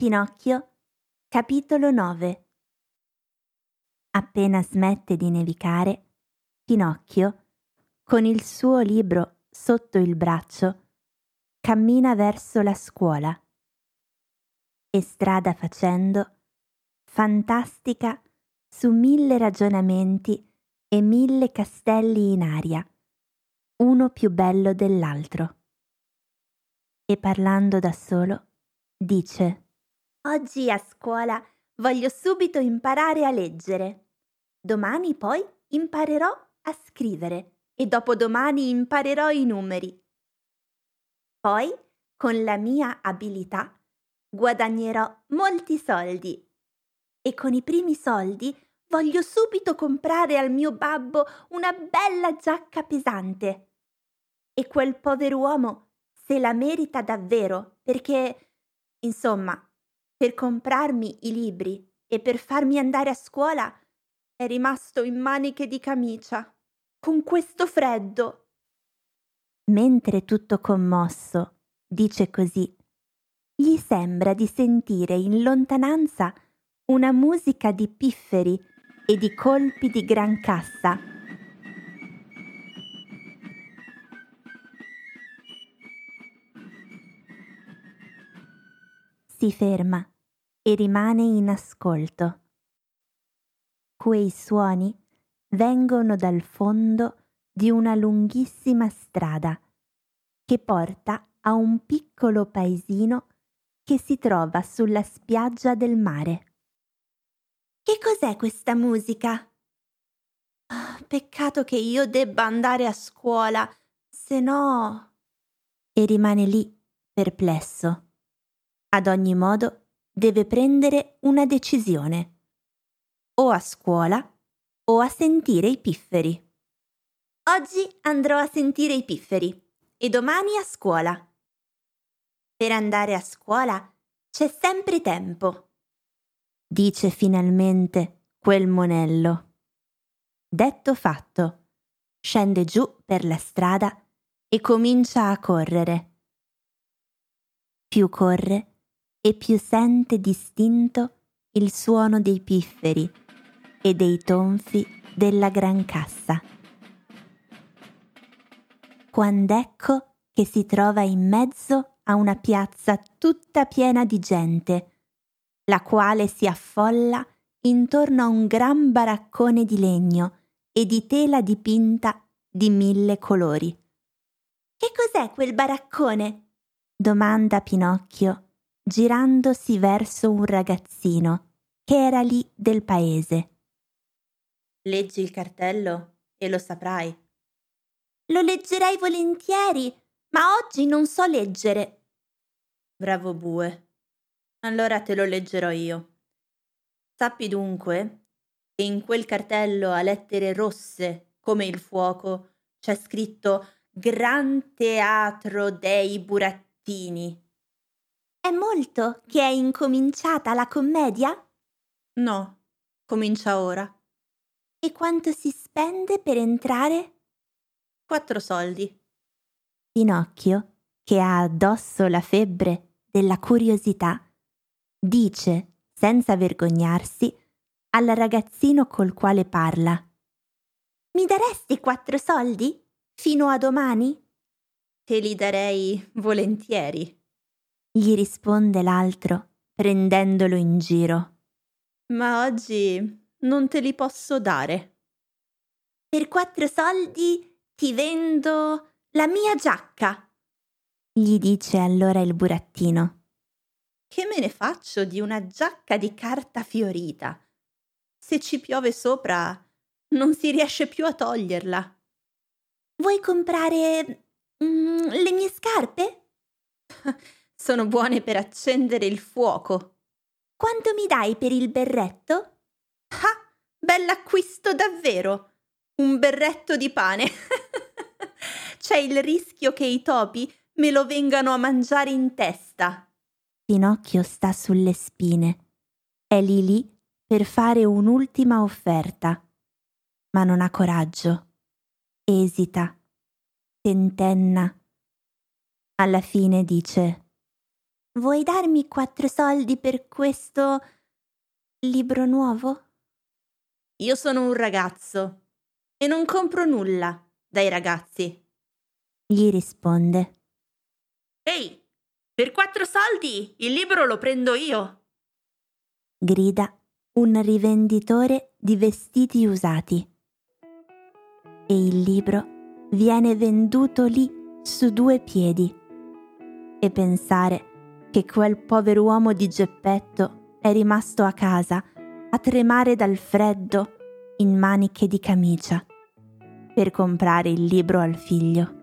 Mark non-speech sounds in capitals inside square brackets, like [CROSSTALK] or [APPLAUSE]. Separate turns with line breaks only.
Pinocchio, capitolo 9 Appena smette di nevicare, Pinocchio, con il suo libro sotto il braccio, cammina verso la scuola e strada facendo, fantastica su mille ragionamenti e mille castelli in aria, uno più bello dell'altro. E parlando da solo, dice Oggi a scuola voglio subito imparare a leggere. Domani poi imparerò a scrivere e dopodomani imparerò i numeri. Poi, con la mia abilità, guadagnerò molti soldi e con i primi soldi voglio subito comprare al mio babbo una bella giacca pesante. E quel pover'uomo se la merita davvero perché, insomma, per comprarmi i libri e per farmi andare a scuola è rimasto in maniche di camicia, con questo freddo. Mentre tutto commosso dice così, gli sembra di sentire in lontananza una musica di pifferi e di colpi di gran cassa. Si ferma e rimane in ascolto. Quei suoni vengono dal fondo di una lunghissima strada che porta a un piccolo paesino che si trova sulla spiaggia del mare. Che cos'è questa musica? Oh, peccato che io debba andare a scuola, se no... E rimane lì, perplesso. Ad ogni modo, deve prendere una decisione. O a scuola o a sentire i pifferi. Oggi andrò a sentire i pifferi e domani a scuola. Per andare a scuola c'è sempre tempo, dice finalmente quel monello. Detto fatto, scende giù per la strada e comincia a correre. Più corre, e più sente distinto il suono dei pifferi e dei tonfi della gran cassa. Quand'ecco che si trova in mezzo a una piazza tutta piena di gente, la quale si affolla intorno a un gran baraccone di legno e di tela dipinta di mille colori. Che cos'è quel baraccone? domanda Pinocchio girandosi verso un ragazzino che era lì del paese. Leggi il cartello e lo saprai. Lo leggerei volentieri, ma oggi non so leggere. Bravo bue. Allora te lo leggerò io. Sappi dunque che in quel cartello a lettere rosse come il fuoco c'è scritto Gran Teatro dei Burattini è molto che è incominciata la commedia? No, comincia ora. E quanto si spende per entrare? Quattro soldi. Pinocchio, che ha addosso la febbre della curiosità, dice, senza vergognarsi, al ragazzino col quale parla. Mi daresti quattro soldi? Fino a domani? Te li darei volentieri gli risponde l'altro, prendendolo in giro. Ma oggi non te li posso dare. Per quattro soldi ti vendo la mia giacca, gli dice allora il burattino. Che me ne faccio di una giacca di carta fiorita? Se ci piove sopra, non si riesce più a toglierla. Vuoi comprare mm, le mie scarpe? [LAUGHS] Sono buone per accendere il fuoco. Quanto mi dai per il berretto? Ah, bell'acquisto davvero! Un berretto di pane. [LAUGHS] C'è il rischio che i topi me lo vengano a mangiare in testa. Pinocchio sta sulle spine. È lì lì per fare un'ultima offerta, ma non ha coraggio. Esita, tentenna. Alla fine dice Vuoi darmi quattro soldi per questo libro nuovo?
Io sono un ragazzo e non compro nulla dai ragazzi.
Gli risponde.
Ehi, per quattro soldi il libro lo prendo io.
Grida un rivenditore di vestiti usati. E il libro viene venduto lì su due piedi. E pensare che quel povero uomo di Geppetto è rimasto a casa a tremare dal freddo in maniche di camicia per comprare il libro al figlio.